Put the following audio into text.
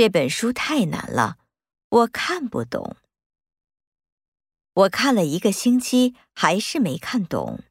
这本书太难了我看不懂。我看了一个星期还是没看懂。